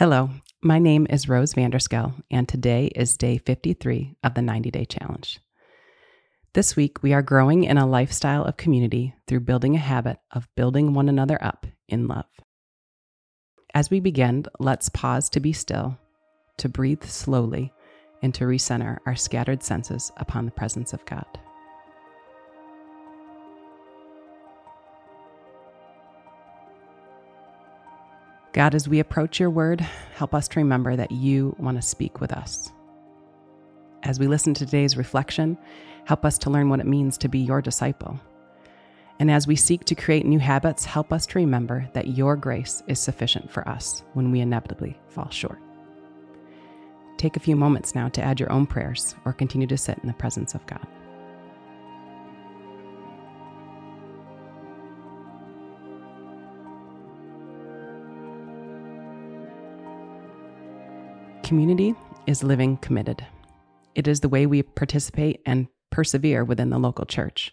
Hello, my name is Rose VanderSchel, and today is day 53 of the 90 Day Challenge. This week, we are growing in a lifestyle of community through building a habit of building one another up in love. As we begin, let's pause to be still, to breathe slowly, and to recenter our scattered senses upon the presence of God. God, as we approach your word, help us to remember that you want to speak with us. As we listen to today's reflection, help us to learn what it means to be your disciple. And as we seek to create new habits, help us to remember that your grace is sufficient for us when we inevitably fall short. Take a few moments now to add your own prayers or continue to sit in the presence of God. Community is living committed. It is the way we participate and persevere within the local church.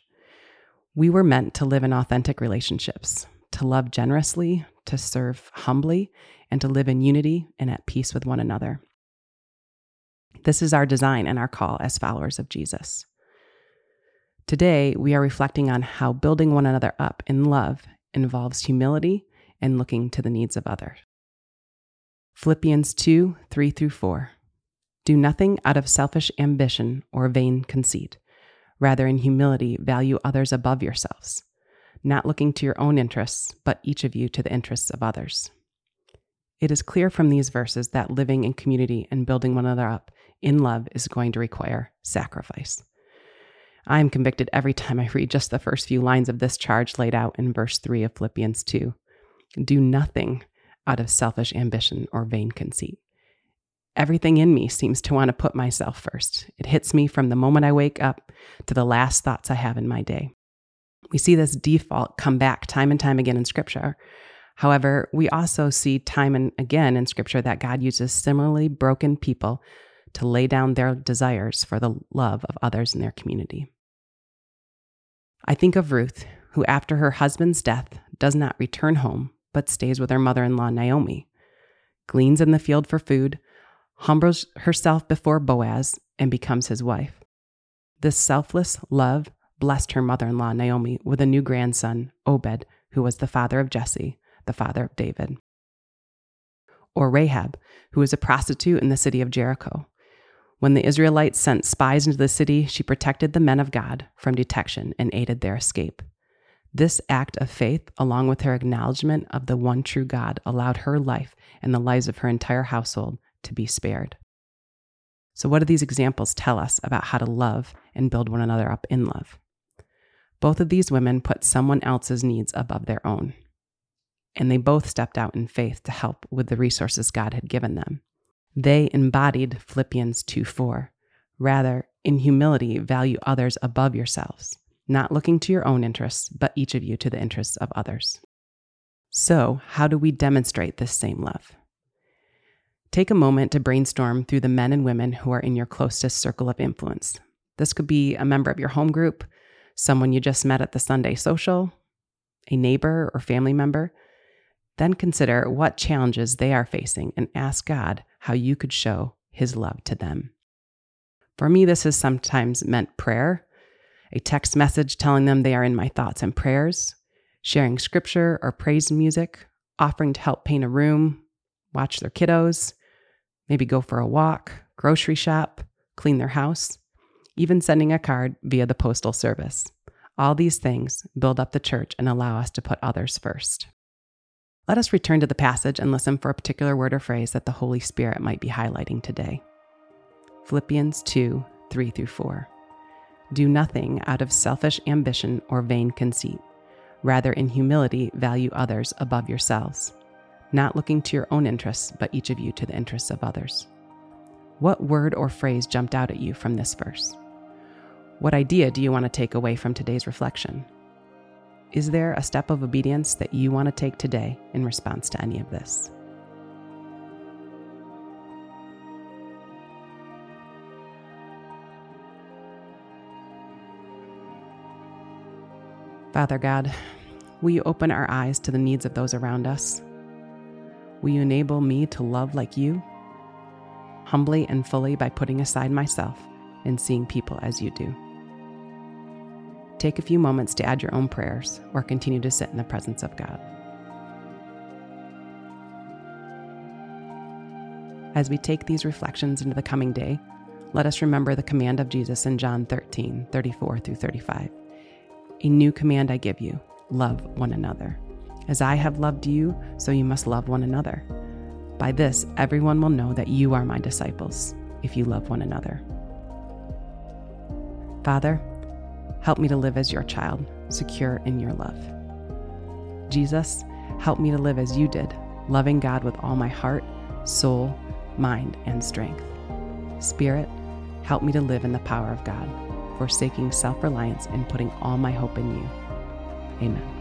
We were meant to live in authentic relationships, to love generously, to serve humbly, and to live in unity and at peace with one another. This is our design and our call as followers of Jesus. Today, we are reflecting on how building one another up in love involves humility and looking to the needs of others. Philippians 2 3 through 4. Do nothing out of selfish ambition or vain conceit. Rather, in humility, value others above yourselves, not looking to your own interests, but each of you to the interests of others. It is clear from these verses that living in community and building one another up in love is going to require sacrifice. I am convicted every time I read just the first few lines of this charge laid out in verse 3 of Philippians 2. Do nothing out of selfish ambition or vain conceit. Everything in me seems to want to put myself first. It hits me from the moment I wake up to the last thoughts I have in my day. We see this default come back time and time again in Scripture. However, we also see time and again in Scripture that God uses similarly broken people to lay down their desires for the love of others in their community. I think of Ruth, who, after her husband's death, does not return home, but stays with her mother in law, Naomi, gleans in the field for food, humbles herself before Boaz, and becomes his wife. This selfless love blessed her mother in law, Naomi, with a new grandson, Obed, who was the father of Jesse, the father of David. Or Rahab, who was a prostitute in the city of Jericho. When the Israelites sent spies into the city, she protected the men of God from detection and aided their escape. This act of faith, along with her acknowledgement of the one true God, allowed her life and the lives of her entire household to be spared. So, what do these examples tell us about how to love and build one another up in love? Both of these women put someone else's needs above their own. And they both stepped out in faith to help with the resources God had given them. They embodied Philippians 2 4. Rather, in humility, value others above yourselves not looking to your own interests, but each of you to the interests of others. So, how do we demonstrate this same love? Take a moment to brainstorm through the men and women who are in your closest circle of influence. This could be a member of your home group, someone you just met at the Sunday social, a neighbor or family member. Then consider what challenges they are facing and ask God how you could show His love to them. For me, this has sometimes meant prayer a text message telling them they are in my thoughts and prayers, sharing scripture or praise music, offering to help paint a room, watch their kiddos, maybe go for a walk, grocery shop, clean their house, even sending a card via the postal service. All these things build up the church and allow us to put others first. Let us return to the passage and listen for a particular word or phrase that the Holy Spirit might be highlighting today. Philippians 2 3 through 4. Do nothing out of selfish ambition or vain conceit. Rather, in humility, value others above yourselves, not looking to your own interests, but each of you to the interests of others. What word or phrase jumped out at you from this verse? What idea do you want to take away from today's reflection? Is there a step of obedience that you want to take today in response to any of this? Father God, will you open our eyes to the needs of those around us? Will you enable me to love like you? Humbly and fully by putting aside myself and seeing people as you do. Take a few moments to add your own prayers or continue to sit in the presence of God. As we take these reflections into the coming day, let us remember the command of Jesus in John 13 34 through 35. A new command I give you love one another. As I have loved you, so you must love one another. By this, everyone will know that you are my disciples, if you love one another. Father, help me to live as your child, secure in your love. Jesus, help me to live as you did, loving God with all my heart, soul, mind, and strength. Spirit, help me to live in the power of God, forsaking self reliance and putting all my hope in you. Amen.